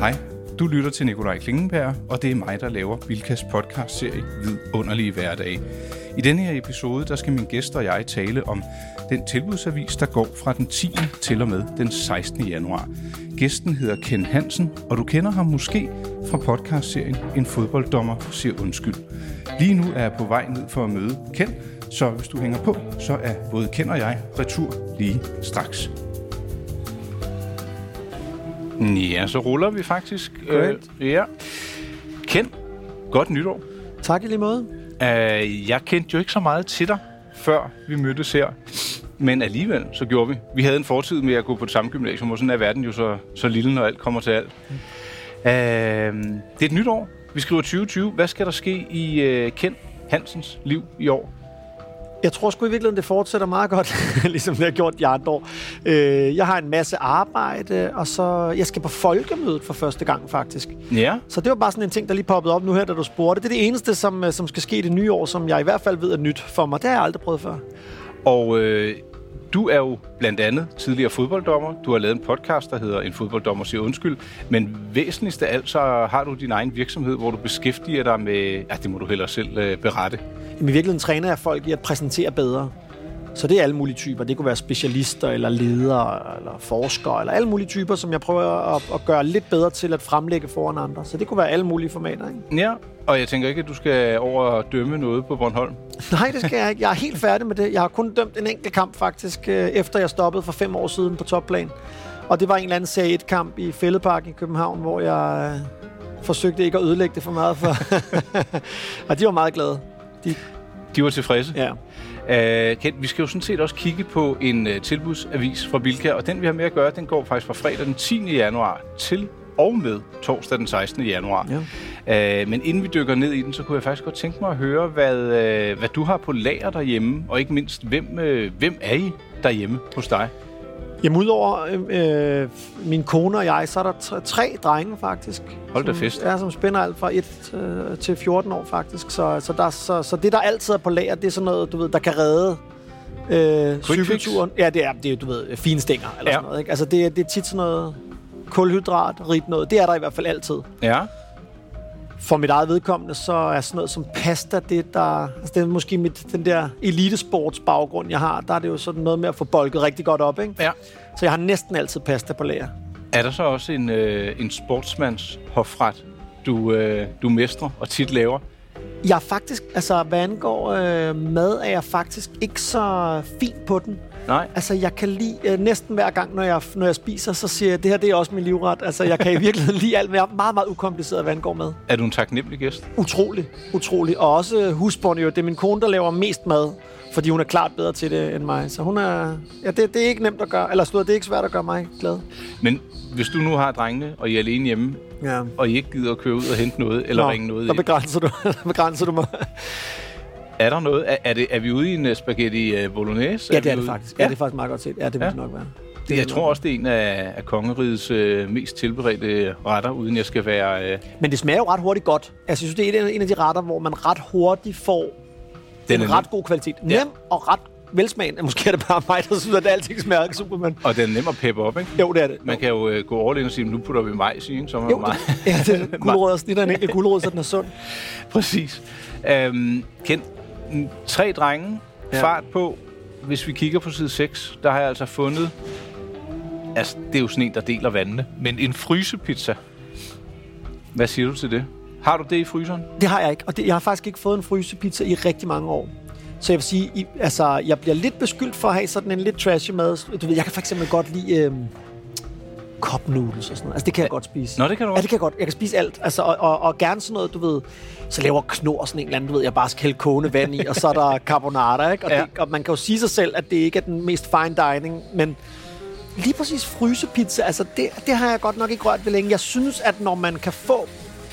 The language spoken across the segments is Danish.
Hej, du lytter til Nikolaj Klingenberg, og det er mig, der laver Bilkas podcast-serie Vidunderlige Hverdag. I denne her episode, der skal min gæst og jeg tale om den tilbudsavis, der går fra den 10. til og med den 16. januar. Gæsten hedder Ken Hansen, og du kender ham måske fra podcastserien En fodbolddommer siger undskyld. Lige nu er jeg på vej ned for at møde Ken, så hvis du hænger på, så er både Ken og jeg retur lige straks. Ja, så ruller vi faktisk. Correct. Øh, ja. Ken, godt nytår. Tak i lige måde. Uh, jeg kendte jo ikke så meget til dig, før vi mødtes her. Men alligevel, så gjorde vi. Vi havde en fortid med at gå på det samme gymnasium, og sådan er verden jo så, så lille, når alt kommer til alt. Uh, det er et nyt år. Vi skriver 2020. Hvad skal der ske i uh, Ken Hansens liv i år? Jeg tror sgu i virkeligheden, det fortsætter meget godt, ligesom det har gjort de andre år. Øh, jeg har en masse arbejde, og så jeg skal på folkemødet for første gang faktisk. Ja. Så det var bare sådan en ting, der lige poppede op nu her, da du spurgte. Det er det eneste, som, øh, som skal ske i det nye år, som jeg i hvert fald ved er nyt for mig. Det har jeg aldrig prøvet før. Og øh, du er jo blandt andet tidligere fodbolddommer. Du har lavet en podcast, der hedder En fodbolddommer siger undskyld. Men væsentligst af alt, så har du din egen virksomhed, hvor du beskæftiger dig med... Ja, det må du hellere selv øh, berette. I virkeligheden træner jeg folk i at præsentere bedre. Så det er alle mulige typer. Det kunne være specialister, eller ledere, eller forskere, eller alle mulige typer, som jeg prøver at, at gøre lidt bedre til at fremlægge foran andre. Så det kunne være alle mulige formater, ikke? Ja, og jeg tænker ikke, at du skal over og dømme noget på Bornholm. Nej, det skal jeg ikke. Jeg er helt færdig med det. Jeg har kun dømt en enkelt kamp faktisk, øh, efter jeg stoppede for fem år siden på topplan. Og det var en eller anden serie 1-kamp i Fælledpark i København, hvor jeg øh, forsøgte ikke at ødelægge det for meget. For og de var meget glade. De, De var tilfredse. ja. Uh, Kent, vi skal jo sådan set også kigge på en uh, tilbudsavis fra Bilka, og den vi har med at gøre, den går faktisk fra fredag den 10. januar til og med torsdag den 16. januar. Ja. Uh, men inden vi dykker ned i den, så kunne jeg faktisk godt tænke mig at høre, hvad, uh, hvad du har på lager derhjemme, og ikke mindst, hvem, uh, hvem er I derhjemme hos dig? Jamen udover øh, øh, min kone og jeg, så er der tre, drenge faktisk. Hold da som, fest. Ja, som spænder alt fra 1 øh, til 14 år faktisk. Så, så, der, så, så det, der altid er på lager, det er sådan noget, du ved, der kan redde øh, cykelturen. Ja, det er, det er, du ved, fine stænger eller Ja. sådan noget. Ikke? Altså det, er- det er tit sådan noget kulhydrat, rigt noget. Det er der i hvert fald altid. Ja. For mit eget vedkommende, så er sådan noget som pasta, det der... Altså det er måske mit, den der elitesports baggrund, jeg har. Der er det jo sådan noget med at få bolket rigtig godt op, ikke? ja. Så jeg har næsten altid pasta på lager. Er der så også en, øh, en sportsmands hofret, du, øh, du mestrer og tit laver? Jeg er faktisk, altså hvad angår øh, mad, er jeg faktisk ikke så fin på den. Nej. Altså jeg kan lide, øh, næsten hver gang, når jeg, når jeg spiser, så siger jeg, det her det er også min livret. Altså jeg kan i virkeligheden lide alt, men jeg er meget, meget ukompliceret, hvad angår mad. Er du en taknemmelig gæst? Utrolig, utrolig. Og også øh, husbånd jo, det er min kone, der laver mest mad, fordi hun er klart bedre til det end mig. Så hun er, ja, det, det er ikke nemt at gøre, eller slået, det er ikke svært at gøre mig glad. Men hvis du nu har drengene, og I er alene hjemme, Ja. og I ikke gider at køre ud og hente noget, eller Nå, ringe noget der ind, begrænser du, der begrænser du mig. Er der noget? Er, er, det, er vi ude i en uh, spaghetti uh, bolognese? Ja, det er det ude- faktisk. Ja, det er faktisk meget godt set. Ja, det Ja. det nok være. Det, jeg tror også, det er en af, af kongerigets øh, mest tilberedte retter, uden jeg skal være... Øh, Men det smager jo ret hurtigt godt. Altså, jeg synes, det er en af de retter, hvor man ret hurtigt får Den en er ret nem. god kvalitet. Nem Ja. og ret velsmagende. Måske er det bare mig, der synes, at det altid smager super, men... og den er nem at peppe op, ikke? Jo, det er det. Man kan jo øh, gå all in og sige, nu putter vi majs i, ikke? Så er man Jo, meget... det, ja, det er gulerødder. Snitter en enkelt gulerod, så den er sund. Præcis. Øhm, Kent, tre drenge, ja. Fart på. Hvis vi kigger på side 6, der har jeg altså fundet... Altså, det er jo sådan en, der deler vandene. Men en frysepizza. Hvad siger du til det? Har du det i fryseren? Det har jeg ikke. Og det, jeg har faktisk ikke fået en frysepizza i rigtig mange år. Så jeg vil sige, i, altså, jeg bliver lidt beskyldt for at have sådan en lidt trashy mad. Du ved, jeg kan faktisk godt lide øhm, cup noodles og sådan noget. Altså, det kan jeg godt spise. Nå, det kan du Ja, også. det kan jeg godt. Jeg kan spise alt. Altså, og, og, og gerne sådan noget, du ved, så laver knor sådan en eller anden, du ved, jeg bare skal hælde kogende vand i, og så er der carbonara, ikke? Og, Ja. ja. det, og man kan jo sige sig selv, at det ikke er den mest fine dining, men lige præcis frysepizza, altså det, det har jeg godt nok ikke rørt ved længe. Jeg synes, at når man kan få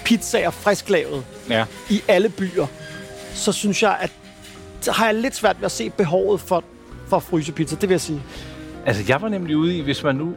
pizzaer frisklavet Ja. i alle byer, så synes jeg, at så har jeg lidt svært ved at se behovet for, for frysepizza, det vil jeg sige. Altså, jeg var nemlig ude i, hvis man nu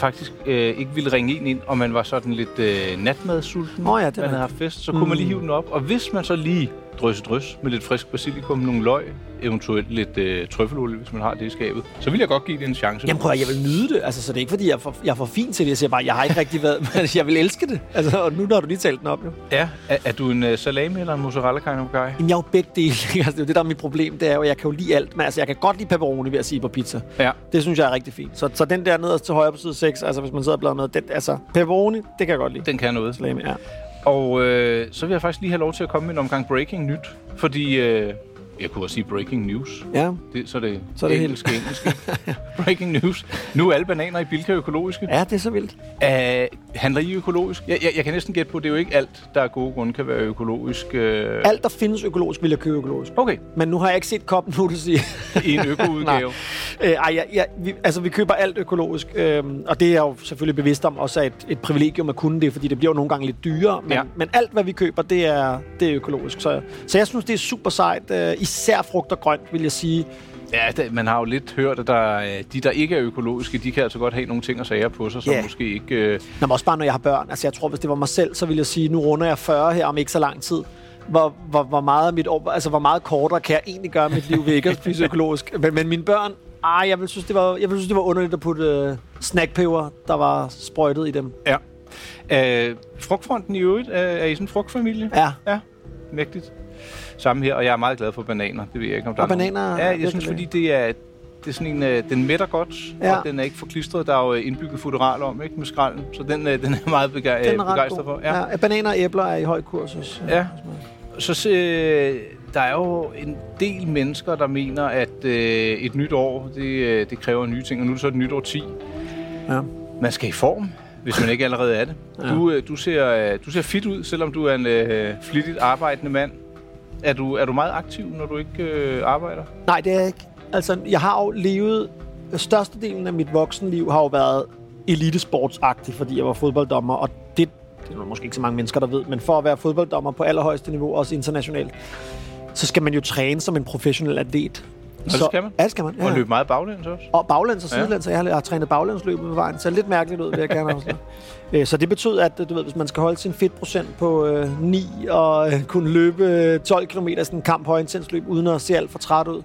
faktisk øh, ikke ville ringe en ind, og man var sådan lidt øh, natmadsulten, Åh ja, det man havde haft fest, så kunne man lige hive den op. Og hvis man så lige drøse drøs med lidt frisk basilikum, nogle løg, eventuelt lidt øh, trøffelolie, hvis man har det i skabet. Så vil jeg godt give det en chance. Jamen prøv at, jeg vil nyde det. Altså, så det er ikke, fordi jeg er for, jeg er for fin til det. Jeg siger bare, jeg har ikke rigtig været... Men jeg vil elske det. Altså, og nu har du lige talt den op, jo. Ja, er, er du en uh, salami eller en mozzarella kind of guy? Jamen, jeg er jo begge dele. altså, det er jo det, der er mit problem. Det er jo, at jeg kan jo lide alt. Men altså, jeg kan godt lide pepperoni ved at sige på pizza. Ja. Det synes jeg er rigtig fint. Så, så den der nederst til højre på side 6, altså hvis man sidder og bladrer med, den, altså pepperoni, det kan jeg godt lide. Den kan noget. Salami, ja. Og øh, så vil jeg faktisk lige have lov til at komme med en omgang breaking nyt, fordi øh, jeg kunne også sige breaking news. Ja, Det, så er det, Så er det engelsk, engelsk. breaking news. Nu er alle bananer i Bilka økologiske. ja det er så vildt. Uh, handler I økologisk? Jeg, jeg, jeg kan næsten gætte på, at det er jo ikke alt, der af gode grunde kan være økologisk. Uh... Alt, der findes økologisk, vil jeg købe økologisk. Okay, Men nu har jeg ikke set koppen noodles i. i en økoudgave. Øh, ej, ja, ja, vi, altså, vi køber alt økologisk, øhm, og det er jeg jo selvfølgelig bevidst om også er et, et privilegium at kunne det, fordi det bliver jo nogle gange lidt dyrere, men, Ja. men alt, hvad vi køber, det er, det er økologisk. Så, så jeg synes, det er super sejt. Øh, især frugt og grønt, vil jeg sige. Ja, det, man har jo lidt hørt, at der, øh, de, der ikke er økologiske, de kan altså godt have nogle ting og sager på sig, som Ja. måske ikke... Uh... Nå, men også bare, når jeg har børn. Altså, jeg tror, hvis det var mig selv, så ville jeg sige, nu runder jeg 40 her om ikke så lang tid. Hvor, hvor, hvor, meget mit altså, hvor meget kortere kan jeg egentlig gøre mit liv ved ikke at spise økologisk. Men, men mine børn, ej, jeg vil synes, det var, jeg vil synes, det var underligt at putte uh, snackpeber, der var sprøjtet i dem. Ja. Uh, frugtfronten i øvrigt, uh, er I sådan en frugtfamilie? Ja, Ja, mægtigt. Samme her, og jeg er meget glad for bananer. Det ved jeg ikke, om der Og er nogen- bananer er Ja, jeg synes, fordi det er, det er sådan en, øh, den mætter godt, Ja. og den er ikke forklistret. Der er jo øh, indbygget futural om, ikke, med skralden. Så den, øh, den er meget bega- den er ret begejstret for. Ja. Ja. Bananer og æbler er i høj kurs. hos- Ja. Så øh, der er jo en del mennesker, der mener, at øh, et nyt år, det, øh, det kræver nye ting, og nu er det så et nyt år 10. Ja. Man skal i form, hvis man ikke allerede er det. Ja. Du, øh, du, ser, øh, du ser fit ud, selvom du er en øh, flittigt arbejdende mand. Er du, er du meget aktiv, når du ikke øh, arbejder? Nej, det er jeg ikke. Altså, jeg har jo levet... Størstedelen af mit voksenliv har jo været elitesportsagtig, fordi jeg var fodbolddommer, og det, det er der måske ikke så mange mennesker, der ved, men for at være fodbolddommer på allerhøjeste niveau, også internationalt, så skal man jo træne som en professionel atlet det skal man? Ja, det skal man. Ja. Og løbe meget baglæns også? Og baglæns og sidelæns, ja. jeg har, jeg har trænet baglændsløb på vejen, så lidt mærkeligt ud, vil jeg gerne afsløre. Øh, Så det betød, at du ved, hvis man skal holde sin fedtprocent på øh, 9 og øh, kunne løbe øh, 12 km sådan en kamp højintensløb, uden at se alt for træt ud,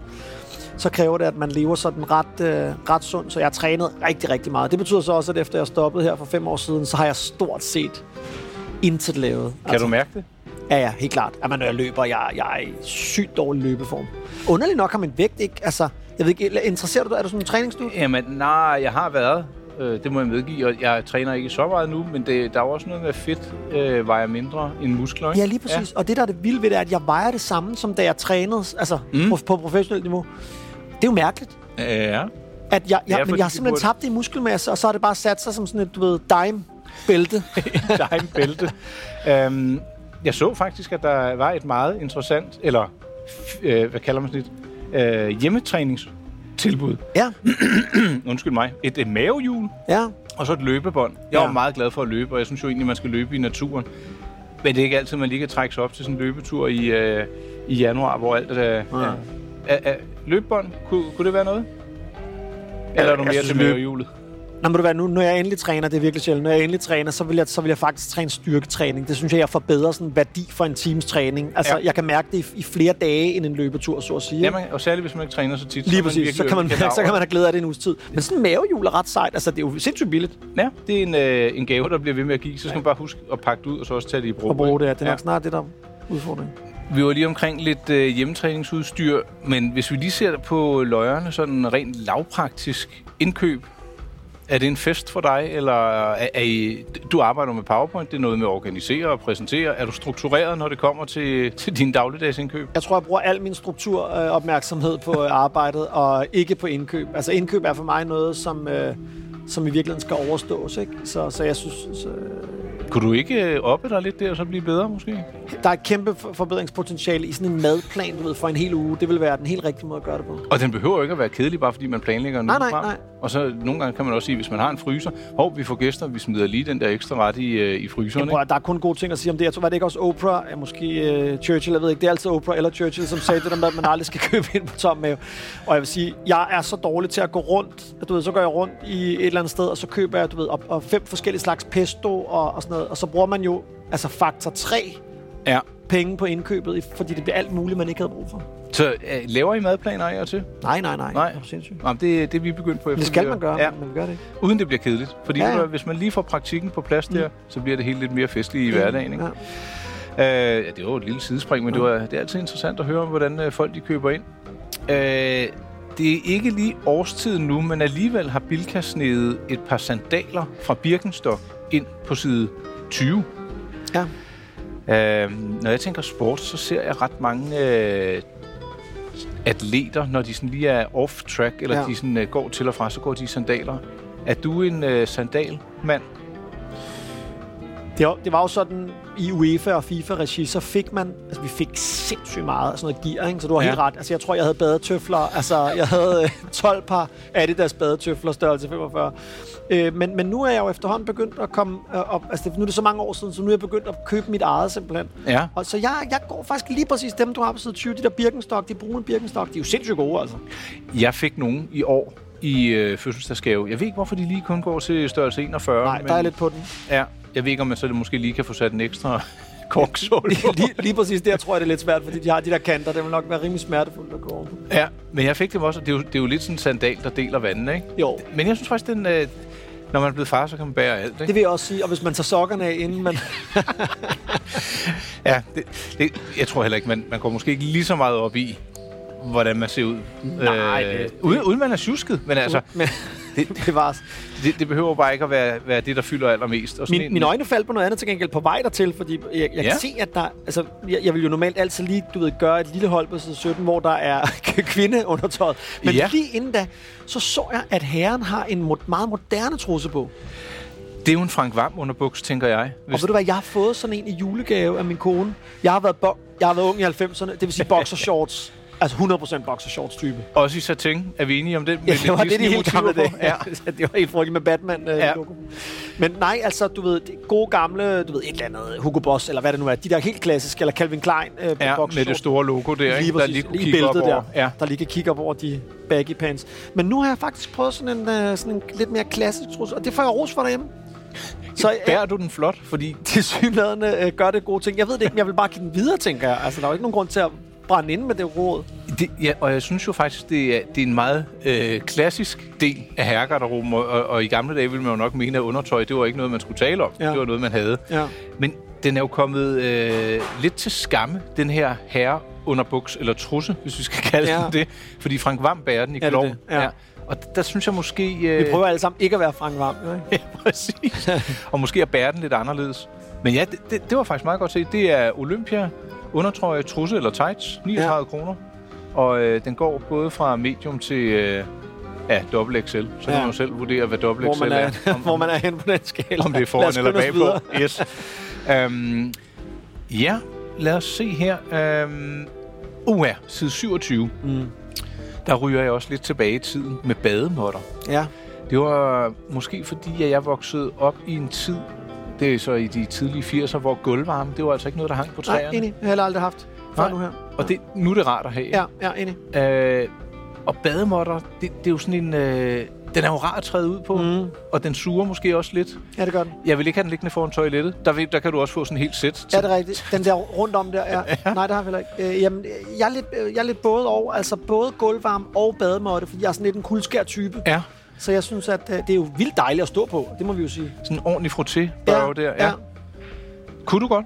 så kræver det, at man lever sådan ret, øh, ret sundt. Så jeg har trænet rigtig, rigtig meget. Det betyder så også, at efter jeg stoppede her for fem år siden, så har jeg stort set intet lavet. Kan du mærke det? Ja, ja, helt klart. At når jeg løber, jeg, jeg er i sygt dårlig løbeform. Underligt nok har min vægt ikke... Altså, jeg ved ikke, interesserer du dig? Er du sådan en træningsstudie? Jamen, nej, jeg har været. Øh, det må jeg medgive, og jeg træner ikke så meget nu, men det, der er også noget med fedt øh, vejer mindre end muskler, ikke? Ja, lige præcis. Ja. Og det, der er det vilde ved det, er, at jeg vejer det samme, som da jeg trænede, altså Mm. på, på professionelt niveau. Det er jo mærkeligt. Ja. ja. At jeg, Ja, jeg, men fordi jeg har simpelthen burde- tabt det i muskelmasse, og så har det bare sat sig som sådan et, du ved, dime-bælte. der er en bælte. øhm, jeg så faktisk, at der var et meget interessant, eller øh, hvad kalder man sådan et, øh, hjemmetræningstilbud. ja, Undskyld mig. Et, et mavehjul, ja. og så et løbebånd. Jeg Ja. var meget glad for at løbe, og jeg synes jo egentlig, man skal løbe i naturen. Men det er ikke altid, man lige kan trække sig op til sådan en løbetur i, øh, i januar, hvor alt er... Ja. Ja. Er, løbebånd, kunne, kunne det være noget? Eller er du mere til mavehjulet? Nå, må du være, nu, når jeg endelig træner, det er virkelig sjældent, når jeg endelig træner, så vil jeg, så vil jeg faktisk træne styrketræning. Det synes jeg, jeg får bedre sådan værdi for en times træning. Altså, Ja. ja. jeg kan mærke det i, i flere dage end en løbetur, så at sige. Ja, man, og særligt hvis man ikke træner så tit. Lige er præcis, så kan, man, øvet så kan man have glæde af det en uges tid. Men sådan en mavehjul er ret sejt. Altså, det er jo sindssygt billigt Ja, det er en, øh, en gave, der bliver ved med at give. Så skal man bare huske at pakke det ud, og så også tage det i brug. at bruge det. her. Det er Ja. nok snart det, der er udfordringen. Vi var lige omkring lidt øh, hjemmetræningsudstyr, men hvis vi lige ser på løjerne, sådan rent lavpraktisk indkøb, er det en fest for dig, eller er, er I, du arbejder med PowerPoint, det er noget med at organisere og præsentere. Er du struktureret, når det kommer til, til din dagligdagsindkøb? Jeg tror, jeg bruger al min strukturopmærksomhed øh, opmærksomhed på øh, arbejdet, og ikke på indkøb. Altså indkøb er for mig noget, som, øh, som i virkeligheden skal overstås. Ikke? Så, så jeg synes, så, Kunne du ikke øh, oppe dig lidt der, og så blive bedre måske? der er et kæmpe for- forbedringspotentiale i sådan en madplan, du ved, for en hel uge. Det vil være den helt rigtige måde at gøre det på. Og den behøver ikke at være kedelig, bare fordi man planlægger en Nej, nej, frem. nej. Og så nogle gange kan man også sige, hvis man har en fryser, hov, vi får gæster, vi smider lige den der ekstra ret i, øh, i fryseren. Jamen, prøv, der er kun gode ting at sige om det. Jeg tror, var det ikke også Oprah, ja, måske uh, Churchill, jeg ved ikke. Det er altid Oprah eller Churchill, som sagde det der med, at man aldrig skal købe ind på tom mave. Og jeg vil sige, jeg er så dårlig til at gå rundt. Du ved, så går jeg rundt i et eller andet sted, og så køber jeg, du ved, op, og fem forskellige slags pesto og, og sådan noget. Og så bruger man jo altså faktor 3 Ja. Penge på indkøbet, fordi det bliver alt muligt, man ikke havde brug for. Så øh, laver I madplaner af og til? Nej, nej, nej. Nej. Det er sindssygt. Jamen, det, det er vi begyndt på efter. Det skal man gøre, Ja, vi gør det ikke. uden det bliver kedeligt. Fordi Ja, hvis man lige får praktikken på plads der, så bliver det helt lidt mere festligt i hverdagen. Ikke? Ja. Øh, ja, det var jo et lille sidespring, men det, var, det er altid interessant at høre om, hvordan øh, folk de køber ind. Øh, det er ikke lige årstiden nu, men alligevel har Bilka snedet et par sandaler fra Birkenstock ind på side 20. Ja. Øh, når jeg tænker sport, så ser jeg ret mange øh, atleter, når de sådan lige er off-track, eller Ja. de sådan, øh, går til og fra, så går de i sandaler. Er du en øh, sandalmand? Det, var, det var jo sådan, i UEFA og FIFA-regi, så fik man, altså vi fik sindssygt meget af sådan noget gear, ikke? så du har ja. Helt ret. Altså jeg tror, jeg havde badetøfler, altså jeg havde øh, 12 par Adidas badetøfler, størrelse 45. Øh, men, men nu er jeg jo efterhånden begyndt at komme øh, op, altså nu er det så mange år siden, så nu er jeg begyndt at købe mit eget simpelthen. Ja. Og så jeg, jeg går faktisk lige præcis dem, du har på side 20, de der Birkenstock, de brune Birkenstock, de er jo sindssygt gode, altså. Jeg fik nogen i år i øh, fødselsdagsgave. Jeg ved ikke, hvorfor de lige kun går til størrelse 41. Nej, der er lidt på den. Ja, jeg ved ikke, om man så måske lige kan få sat en ekstra korksål Lige, lige, lige præcis der tror jeg, det er lidt svært, fordi de har de der kanter, det vil nok være rimelig smertefuldt at gå over. Ja, men jeg fik dem også, og det er jo, det er jo lidt sådan en sandal, der deler vandene, ikke? Jo. Men jeg synes faktisk, den, øh, når man er blevet far, så kan man bære alt, ikke? Det vil jeg også sige, og hvis man tager sokkerne af, inden man... Ja, det, det, jeg tror heller ikke, man, man går måske ikke lige så meget op i, hvordan man ser ud. Nej, øh, det- uden, uden man er tjusket, men altså, Men det, det var... det, det behøver bare ikke at være, være det, der fylder allermest. Og sådan Min, en- mine øjne faldt på noget andet til gengæld på vej dertil, fordi jeg, jeg ja. Kan se, at der... Altså, jeg, jeg vil jo normalt altid lige, du ved, gøre et lille hold på side 17, hvor der er kvindeundertøjet. Men ja. Lige inden da, så så jeg, at herren har en mo- meget moderne trusse på. Det er jo en Frank Vam underbuks, tænker jeg. Og ved du hvad, jeg har fået sådan en i julegave af min kone. Jeg har været, bo- jeg har været ung i 90'erne, det vil sige boxershorts. Altså 100% boxershorts type. Også i satin. Er vi enige om det? Ja, Med det var det, de helt gamle dage. Ja. det var helt frygteligt med Batman øh, Ja. logo. Men nej, altså, du ved, gode gamle, du ved, et eller andet Hugo Boss, eller hvad det nu er, de der helt klassiske, eller Calvin Klein øh, Ja, med det store logo der, Lige ikke? der præcis, lige kunne lige kigge op over. der, Ja. der lige kan kigge op over de baggy pants. Men nu har jeg faktisk prøvet sådan en, øh, sådan en lidt mere klassisk trus, og det får jeg ros for derhjemme. Så jeg, Bærer du den flot? Fordi til synlædende øh, gør det gode ting. Jeg ved det ikke, men jeg vil bare give den videre, tænker jeg. Altså, der er jo ikke nogen grund til at brænde ind med det råd. Det, ja, og jeg synes jo faktisk, det er, det er en meget øh, klassisk del af herregarderoben, og, og, og i gamle dage ville man jo nok mene, at undertøj, det var ikke noget, man skulle tale om. Ja. Det var noget, man havde. Ja. Men den er jo kommet øh, lidt til skamme, den her herre underbuks, eller trusse, hvis vi skal kalde Ja. den det. Fordi Frank Vam bærer den i Ja, det. Ja. Og der synes jeg måske... Øh, Vi prøver alle sammen ikke at være Frank Varm. Ikke? Ja, præcis. og måske at bære den lidt anderledes. Men ja, det, det, det var faktisk meget godt set. Det er Olympia, undertrøje, trusse eller tights, 39 ja. kroner. Og øh, den går både fra medium til øh, ja, dobbelt XL. Så kan Ja. man jo selv vurdere, hvad dobbelt Hvor XL er, er. hvor man er hen på den skala. om det er foran eller bagpå. Yes. um, ja, lad os se her. Um, uh, ja, side 27. Mm. Der ryger jeg også lidt tilbage i tiden med bademotter. Ja. Det var måske fordi, at jeg voksede op i en tid, det er så i de tidlige 80'er, hvor gulvvarme, det var altså ikke noget, der hang på Nej, træerne. enig. Jeg har aldrig haft før Nej. nu her. Og det, nu er det rart at have. Ja, ja, enig. Øh, og bademotter, det, det er jo sådan en... Øh, den er jo rar at træde ud på, Mm. og den suger måske også lidt. Ja, det gør den. Jeg vil ikke have den liggende foran toilettet. Der, vil, der kan du også få sådan en helt sæt. Ja, det er rigtigt. Den der rundt om der, ja. ja. Nej, det har vi heller ikke. Øh, jamen, jeg er, lidt, øh, jeg er lidt både og, altså både gulvvarm og bademåtte, fordi jeg er sådan lidt en kuldskær type. Ja, Så jeg synes, at øh, det er jo vildt dejligt at stå på. Det må vi jo sige. sådan en ordentlig frotté-børge der. Ja. ja. Kunne du godt?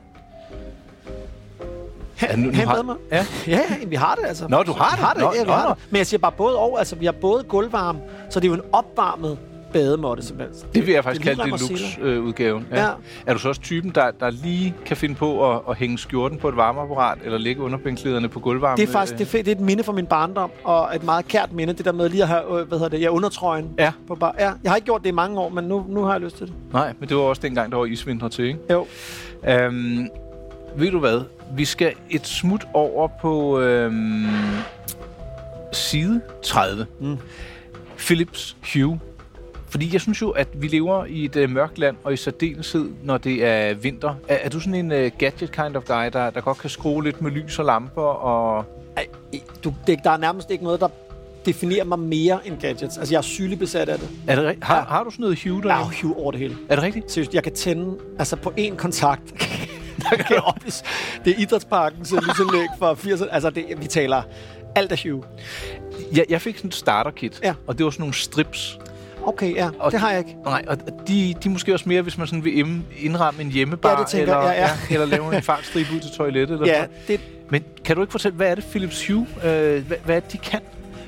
Ja, nu- nu ha en har- bademåtte. Ja. Ja, ja, vi har det altså. Nå, du har det? har det, Nå, ja, vi nå, har nå. det. Men jeg siger bare både og. Altså, vi har både gulvvarme, så det er jo en opvarmet bademåtte, simpelthen. Det vil jeg faktisk det kalde det seler. lux-udgaven. Ja. Er du så også typen, der, der lige kan finde på at, at hænge skjorten på et varmeapparat, eller ligge under bænklederne på gulvvarme? Det er faktisk det er, fedt. det er et minde fra min barndom, og et meget kært minde, det der med lige at have, øh, hvad hedder det, ja, undertrøjen. Ja. På bar. ja. Jeg har ikke gjort det i mange år, men nu, nu har jeg lyst til det. Nej, men det var også dengang, der var isvinter til, ikke? Jo. Øhm, ved du hvad? Vi skal et smut over på øhm, side 30. Mm. Philips Hue. Fordi jeg synes jo, at vi lever i et øh, mørkt land, og i særdeleshed, når det er vinter. Er, er du sådan en øh, gadget kind of guy, der, der godt kan skrue lidt med lys og lamper? Og... Ej, du, det, der er nærmest ikke noget, der definerer mig mere end gadgets. Altså, jeg er sygelig besat af det. Er det rigtigt? Har, har du sådan noget Hue Jeg derhjemme? er jo over det hele. Er det rigtigt? Seriøst, jeg kan tænde altså på én kontakt. der kan oppes. Det er idrætsparkens lysanlæg for 80'erne. Altså, det, vi taler alt af Hue. Jeg, jeg fik sådan et starter-kit, Ja. og det var sådan nogle strips. Okay, ja, Og det har jeg ikke. Nej, og de, de er måske også mere, hvis man sådan vil indramme en hjemmebar, Ja, det tænker eller, jeg, ja. eller lave en fartstribe ud til toilettet. Eller Ja, sådan. det, Men kan du ikke fortælle, hvad er det Philips Hue, øh, hvad, hvad er det, de kan?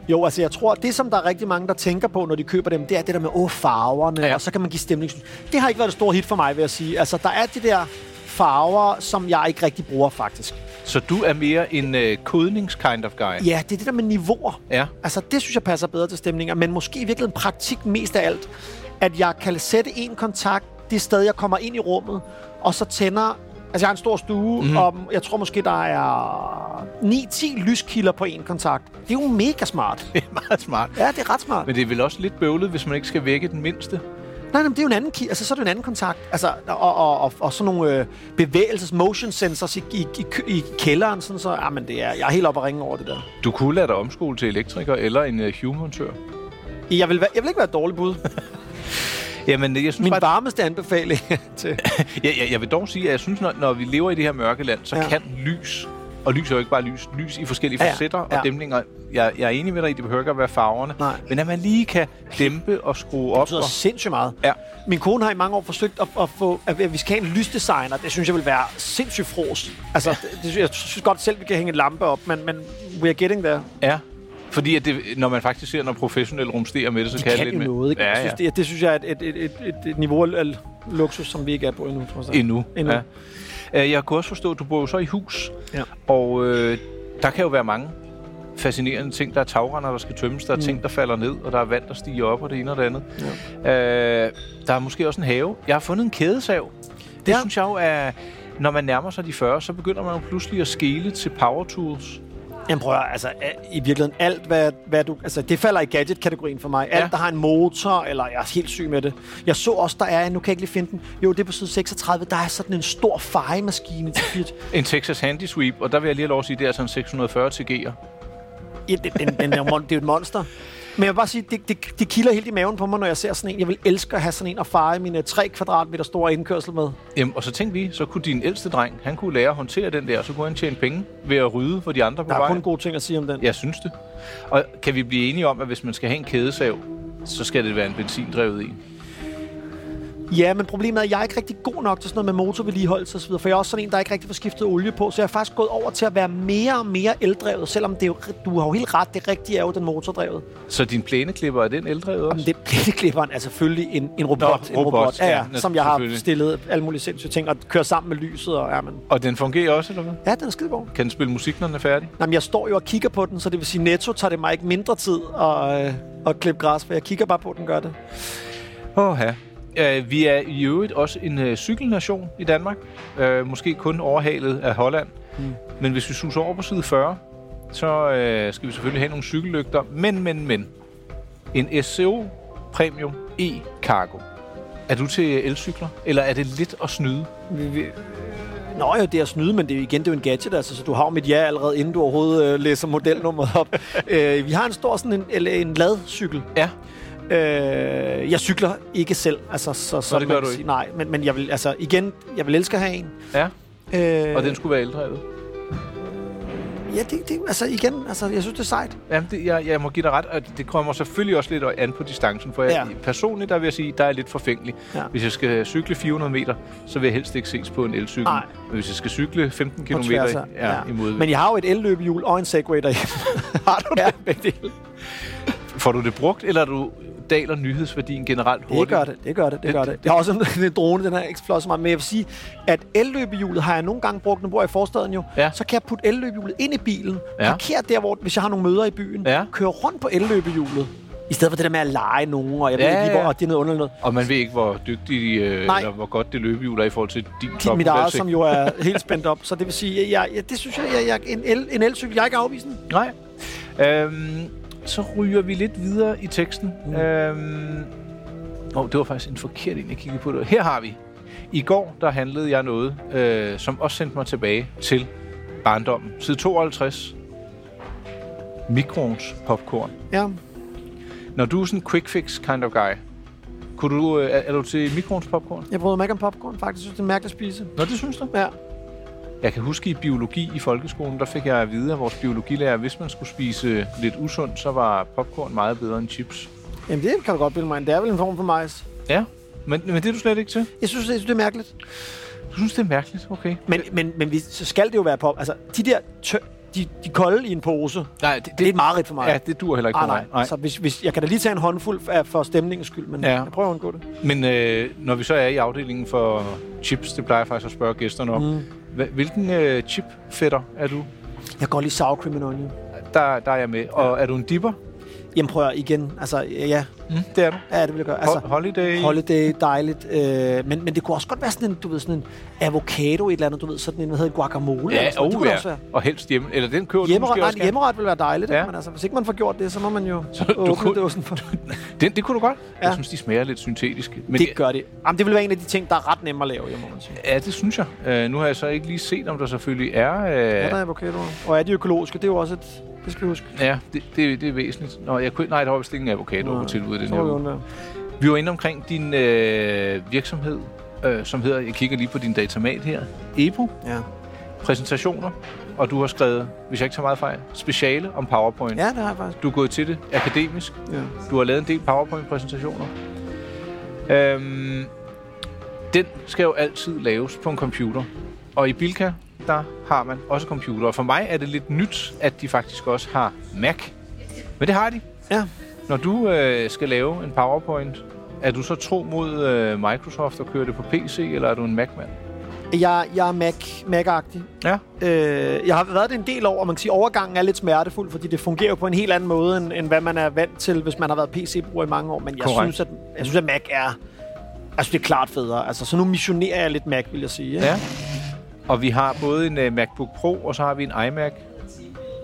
Jo, altså jeg tror, det som der er rigtig mange, der tænker på, når de køber dem, det er det der med, åh, farverne, Ja. ja. og så kan man give stemning. Det har ikke været et stort hit for mig, vil jeg sige. Altså, der er de der farver, som jeg ikke rigtig bruger, faktisk. Så du er mere en øh, kodnings-kind of guy? Ja, det er det der med niveauer. Ja. Altså, det synes jeg passer bedre til stemninger, men måske i virkeligheden praktik mest af alt. At jeg kan sætte en kontakt det sted, jeg kommer ind i rummet, og så tænder... Altså, jeg har en stor stue, mm. og jeg tror måske, der er 9-10 lyskilder på en kontakt. Det er jo mega smart. Det er meget smart. Ja, det er ret smart. Men det er vel også lidt bøvlet, hvis man ikke skal vække den mindste? Nej, men det er jo en anden, altså, så er det en anden kontakt. Altså, og, og, og, og sådan nogle øh, bevægelses motion sensors i, i, i, i kælderen, sådan så, ja, men det er, jeg er helt oppe at ringe over det der. Du kunne lade dig omskole til elektriker eller en uh, Hue-montør. Jeg vil, jeg vil ikke være et dårligt bud. Jamen, jeg synes Min bare, varmeste anbefaling til... jeg, jeg, jeg vil dog sige, at jeg synes, når, når vi lever i det her mørke land, så. Ja. kan lys, og lys er jo ikke bare lys, lys i forskellige Ja, ja. facetter og Ja. dæmninger. Jeg, jeg er enig med dig i, det behøver ikke at være farverne. Nej. Men at man lige kan dæmpe og skrue op. Det betyder Og, sindssygt meget. Ja. Min kone har i mange år forsøgt at, at få, at vi skal have en lysdesigner. Det synes jeg vil være sindssygt fros. Altså, det, det, synes- jeg synes godt selv, vi kan hænge en lampe op, men, men we are getting there. ja. Fordi at det, når man faktisk ser, når professionelle rumsterer med det, så De kan, kan, det jo lidt noget, ikke? Ja, Jeg ja. synes, det, det synes jeg er et, et, et, et, et niveau af luksus, som vi ikke er på endnu, jeg. Endnu. Endnu. Ja. Øh, Jeg kunne også forstå, at du bor jo så i hus. Ja. Og øh, der kan jo være mange fascinerende ting. Der er tagrender, der skal tømmes. Der er mm. ting, der falder ned. Og der er vand, der stiger op, og det ene og det andet. Ja. Øh, der er måske også en have. Jeg har fundet en kædesav. Det Ja. synes jeg jo er... Når man nærmer sig de 40, så begynder man jo pludselig at skele til power tools. Jamen prøv at, altså i virkeligheden alt, hvad, hvad du... Altså det falder i gadget-kategorien for mig. Alt, Ja. der har en motor, eller jeg er helt syg med det. Jeg så også, der er, nu kan jeg ikke lige finde den. Jo, det er på side 36, der er sådan en stor fejemaskine til 4. En Texas Handy Sweep, og der vil jeg lige have lov at sige, det er en 640 TG'er. Ja, den, den, den det er jo et monster. Men jeg vil bare sige, det, det, det kilder helt i maven på mig, når jeg ser sådan en. Jeg vil elske at have sådan en og fare mine 3 kvadratmeter store indkørsel med. Jamen, og så tænkte vi, så kunne din ældste dreng, han kunne lære at håndtere den der, og så kunne han tjene penge ved at rydde for de andre på Der er vejen. kun gode ting at sige om den. Jeg synes det. Og kan vi blive enige om, at hvis man skal have en kædesav, så skal det være en benzindrevet en? Ja, men problemet er, at jeg er ikke rigtig god nok til sådan noget med motorvedligeholdelse osv., for jeg er også sådan en, der ikke rigtig får skiftet olie på, så jeg er faktisk gået over til at være mere og mere eldrevet, selvom det er jo, du har jo helt ret, det rigtige er jo den motordrevet. Så din plæneklipper, er den eldrevet også? Jamen, det plæneklipperen er selvfølgelig en, en robot, Nå, en robot, ja, ja, ja, som jeg har stillet alle mulige sindssyge ting, og kører sammen med lyset, og ja, men, Og den fungerer også, eller hvad? ja, den er skide god. Kan den spille musik, når den er færdig? Jamen, jeg står jo og kigger på den, så det vil sige, netto tager det mig ikke mindre tid at, øh, at klippe græs, for jeg kigger bare på, at den gør det. Åh, ja. Uh, vi er i øvrigt også en uh, cykelnation i Danmark. Uh, måske kun overhalet af Holland. Mm. Men hvis vi suser over på side 40, så uh, skal vi selvfølgelig have nogle cykellygter. Men, men, men. En SCO Premium E-Cargo. Er du til elcykler? Eller er det lidt at snyde? Vi, vi, Nå jo, det er at snyde, men det er igen det er jo en gadget, altså, så du har mit ja allerede, inden du overhovedet øh, læser modelnummeret op. øh, vi har en stor sådan en, en ladcykel. Ja. Øh, jeg cykler ikke selv, altså, så, så Nå, det gør du sige, ikke. Nej, men, men jeg vil, altså, igen, jeg vil elske at have en. Ja. Øh, Og den skulle være eldrevet? Ja, det, det, altså igen, altså, jeg synes, det er sejt. Jamen, det, jeg, jeg må give dig ret, og det kommer selvfølgelig også lidt an på distancen, for jeg, Ja. personligt, der vil jeg sige, der er lidt forfængelig. Ja. Hvis jeg skal cykle 400 meter, så vil jeg helst ikke ses på en elcykel. Nej. Men hvis jeg skal cykle 15 På km tværs ja, ja. imod, Men jeg har jo et elløbehjul og en Segway derhjemme. har du ja, dele. Får du det brugt, eller er du daler nyhedsværdien generelt Det hurtigt? gør det, det gør det, det Det- gør det. Jeg har også en, en drone, den jeg ikke flot så meget, men jeg vil sige, at elløbehjulet har jeg nogle gange brugt, bor jeg i forstaden jo, Ja. så kan jeg putte elløbehjulet ind i bilen, Ja. parkere der, hvor, hvis jeg har nogle møder i byen, Ja. køre rundt på elløbehjulet, i stedet for det der med at lege nogen, og jeg ved Ja, ikke lige, hvor, ja. det er noget underligt noget. Og man ved ikke, hvor dygtig øh, Nej. eller hvor godt det løbehjul er i forhold til din Mit top eget, som jo er helt spændt op, så det vil sige, at jeg, jeg, det synes jeg, jeg, jeg en, el, en elcykel, jeg er ikke afvisende. Nej. Øhm, så ryger vi lidt videre i teksten. Mm. Øhm, oh, det var faktisk en forkert en, jeg kiggede på det. Her har vi. I går, der handlede jeg noget, øh, som også sendte mig tilbage til barndommen. Side 52. Mikrons popcorn. Ja. Når du er sådan en quick fix kind of guy, kunne du, øh, er, er du til mikrons popcorn? Jeg bryder mig ikke om popcorn, faktisk. Jeg synes, det er en mærkelig spise. Nå, det synes du? Ja. Jeg kan huske i biologi i folkeskolen, der fik jeg at vide af vores biologilærer, at hvis man skulle spise lidt usundt, så var popcorn meget bedre end chips. Jamen, det kan du godt bilde mig ind. Det er vel en form for majs. Ja, men, men det er du slet ikke til? Jeg synes, jeg synes det er mærkeligt. Du synes, det er mærkeligt? Okay. Men, men, men vi, så skal det jo være pop. Altså, de der tø, de, de kolde i en pose, Nej, det, det er et mareridt for mig. Ja, det dur heller ikke ah, for mig. nej. Så hvis, hvis, jeg kan da lige tage en håndfuld af, for stemningens skyld, men ja. jeg prøver at undgå det. Men øh, når vi så er i afdelingen for chips, det plejer jeg faktisk at spørge gæsterne om. Mm. Hvilken øh, chip-fætter er du? Jeg går lige sour cream and onion. Der, der er jeg med. Og er du en dipper? Jamen prøv at igen. Altså, ja. Mm, det er du. Ja, det vil jeg gøre. Altså, Ho- holiday? holiday, dejligt. Øh, men, men det kunne også godt være sådan en, du ved, sådan en avocado, et eller andet, du ved, sådan en, hvad hedder det, guacamole. Ja, sådan det oh, kunne ja. også være. Og helst hjemme. Eller den køber Hjemmeret, du måske nej, også hjemmeret vil være dejligt, Ja. men altså, hvis ikke man får gjort det, så må man jo Så så du åbne kunne- dåsen for Den, det kunne du godt. Ja. Jeg synes, de smager lidt syntetiske. Men det gør det. Jamen, det vil være en af de ting, der er ret nemme at lave, jeg må man sige. Ja, det synes jeg. Uh, nu har jeg så ikke lige set, om der selvfølgelig er... Uh, Ja, der er avocadoer. Og er de økologiske, det er jo også et... Det skal vi huske. ja det, det, det er væsentligt. Nå, jeg kunne, nej, der var vist ingen avocado på tilbud i den Så her uge. Vi var inde omkring din øh, virksomhed, øh, som hedder, jeg kigger lige på din datamat her, EBO, Ja. præsentationer, og du har skrevet, hvis jeg ikke tager meget fejl, speciale om PowerPoint. ja, det har jeg faktisk. Du er gået til det akademisk. Ja. Du har lavet en del PowerPoint-præsentationer. Øhm, den skal jo altid laves på en computer. Og i Bilka, der har man også computer. Og for mig er det lidt nyt, at de faktisk også har Mac. Men det har de. Ja. Når du øh, skal lave en PowerPoint, er du så tro mod øh, Microsoft og kører det på PC, eller er du en Mac-mand? Jeg, jeg er Mac, Mac-agtig. Ja. Øh, jeg har været det en del år, og man kan sige, at overgangen er lidt smertefuld, fordi det fungerer jo på en helt anden måde, end, end hvad man er vant til, hvis man har været PC-bruger i mange år. Men jeg Korrekt. synes, at, jeg synes, at Mac er... Altså, det er klart federe. Altså, så nu missionerer jeg lidt Mac, vil jeg sige. ikke? Ja. Og vi har både en uh, MacBook Pro, og så har vi en iMac.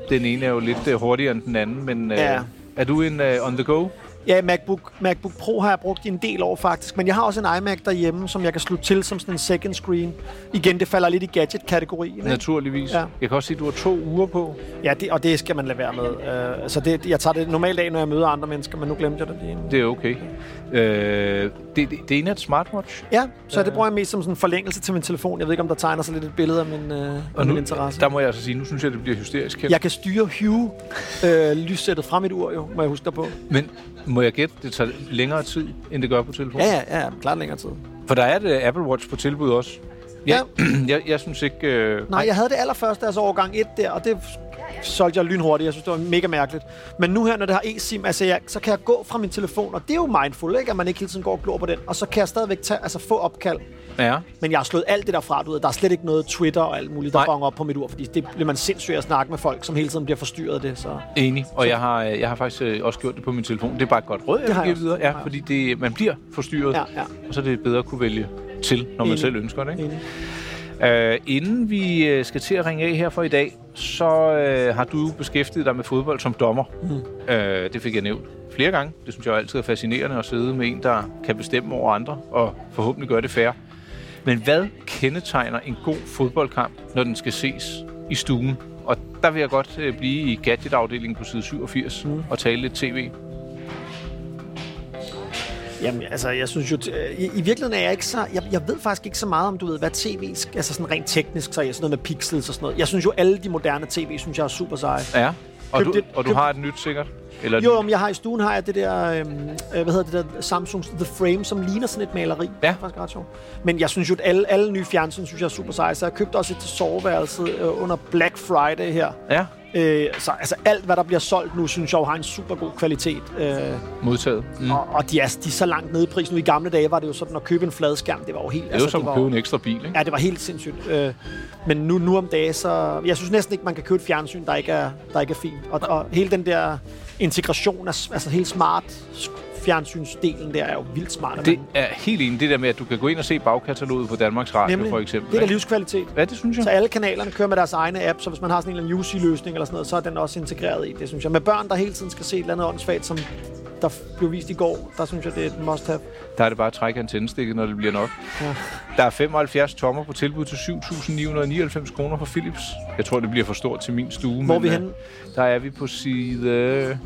Den ene er jo lidt uh, hurtigere end den anden, men uh, Ja. Er du en uh, on the go? Ja, MacBook, MacBook Pro har jeg brugt i en del år faktisk, men jeg har også en iMac derhjemme, som jeg kan slutte til som sådan en second screen. Igen, det falder lidt i gadget-kategorien. ikke? Naturligvis. Ja. Jeg kan også sige, at du har to uger på. Ja, det, og det skal man lade være med. Uh, så det, jeg tager det normalt af, når jeg møder andre mennesker, men nu glemte jeg det lige. Det er okay. Øh, det, det, det ene er et smartwatch. Ja, så det bruger jeg mest som sådan en forlængelse til min telefon. Jeg ved ikke, om der tegner sig lidt et billede af min, øh, af Og min nu, interesse. der må jeg altså sige, nu synes jeg, det bliver hysterisk kendt. Jeg kan styre Hue øh, lyssættet fra mit ur, jo, må jeg huske dig på. Men må jeg gætte, det tager længere tid, end det gør på telefonen? Ja, ja, ja, klart længere tid. For der er et uh, Apple Watch på tilbud også. Jeg, jeg, jeg synes ikke... Øh, Nej, jeg havde det allerførste, altså årgang 1 der, og det solgte jeg lynhurtigt. Jeg synes, det var mega mærkeligt. Men nu her, når det har eSIM, altså jeg, så kan jeg gå fra min telefon, og det er jo mindful, ikke? At man ikke hele tiden går og glor på den. Og så kan jeg stadigvæk tage, altså få opkald. Ja. Men jeg har slået alt det der fra, du ved. Der er slet ikke noget Twitter og alt muligt, der fanger op på mit ur, fordi det bliver man sindssygt at snakke med folk, som hele tiden bliver forstyrret af det. Så. Enig, og jeg har, øh, jeg har faktisk øh, også gjort det på min telefon. Det er bare et godt råd, jeg Det har jeg videre. Ja, fordi det, man bliver forstyrret, Ja, ja. og så er det bedre at kunne vælge til, når man Enig. selv ønsker det. Ikke? Enig. Uh, inden vi uh, skal til at ringe af her for i dag, så uh, har du beskæftiget dig med fodbold som dommer. Mm. Uh, det fik jeg nævnt flere gange. Det synes jeg altid er fascinerende at sidde med en, der kan bestemme over andre, og forhåbentlig gøre det fair. Men hvad kendetegner en god fodboldkamp, når den skal ses i stuen? Og der vil jeg godt uh, blive i gadgetafdelingen på side 87 mm. og tale lidt tv. Jamen, altså, jeg synes jo... øh, I, I virkeligheden er jeg ikke så... Jeg, jeg ved faktisk ikke så meget om, du ved, hvad tv... Altså sådan rent teknisk, så er jeg sådan noget med pixels og sådan noget. Jeg synes jo, alle de moderne tv, synes jeg er super seje. Ja. Og Køb du, det- og du køb- har et nyt sikkert? Eller Jo, om jeg har i stuen har jeg det der, øhm, øh, hvad hedder det der, Samsung The Frame, som ligner sådan et maleri. Ja. Det er faktisk ret sjovt. Men jeg synes jo, at alle, alle nye fjernsyn, synes jeg er super seje. Så jeg købte også et til soveværelset øh, under Black Friday her. Ja, Øh, så altså alt, hvad der bliver solgt nu, synes jeg har en super god kvalitet. Øh, modtaget. Mm. og, og de, er, de er så langt nede i prisen. Nu i gamle dage var det jo sådan, at købe en fladskærm, det var jo helt... Det er jo som det at var købe en ekstra bil, ikke? Ja, det var helt sindssygt. Øh, men nu, nu om dagen, så... Jeg synes næsten ikke, man kan købe et fjernsyn, der ikke er, der ikke er fint. Og, og hele den der integration af altså helt smart fjernsynsdelen der er jo vildt smart. Det man- er helt enig. Det der med, at du kan gå ind og se bagkataloget på Danmarks Radio, Nemlig. for eksempel. Det er da livskvalitet. Ja, det synes jeg. Så alle kanalerne kører med deres egne app, så hvis man har sådan en eller anden UC-løsning eller sådan noget, så er den også integreret i det, synes jeg. Med børn, der hele tiden skal se et eller andet åndssvagt, som der blev vist i går, der synes jeg, det er et must-have. Der er det bare at trække antændstikket, når det bliver nok. Ja. Der er 75 tommer på tilbud til 7.999 kroner fra Philips. Jeg tror, det bliver for stort til min stue. Hvor men, vi øh, henne? Der er vi på side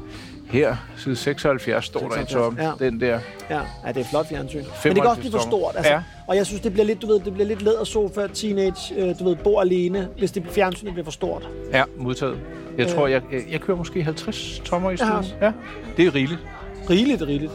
Her, side 76, står 76, der i toppen. Ja. Den der. Ja. ja, det er flot fjernsyn. Men det kan også blive for stort. Altså. Ja. Og jeg synes, det bliver lidt, du ved, det bliver lidt lædersofa, teenage, øh, du ved, bor alene, hvis det fjernsynet bliver for stort. Ja, modtaget. Jeg øh. tror, jeg, jeg, jeg kører måske 50 tommer i stuen. Ja. ja. Det er rigeligt. Rigeligt, rigeligt.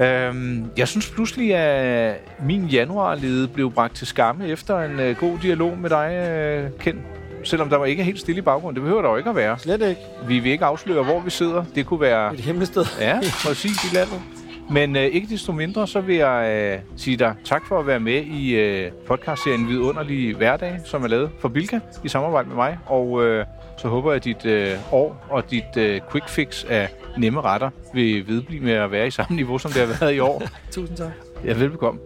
Øhm, jeg synes pludselig, at min januarlede blev bragt til skamme efter en øh, god dialog med dig, øh, Ken. Selvom der var ikke helt stille i baggrunden. Det behøver der jo ikke at være. Slet ikke. Vi vil ikke afsløre, hvor vi sidder. Det kunne være... Et hemmeligt sted. Ja, præcis i landet. Men øh, ikke desto mindre, så vil jeg øh, sige dig tak for at være med i øh, podcastserien Vidunderlige Hverdag, som er lavet for Bilka i samarbejde med mig. Og øh, så håber jeg, at dit øh, år og dit øh, quick fix af nemme retter vil vedblive med at være i samme niveau, som det har været i år. Tusind tak. Ja, velbekomme.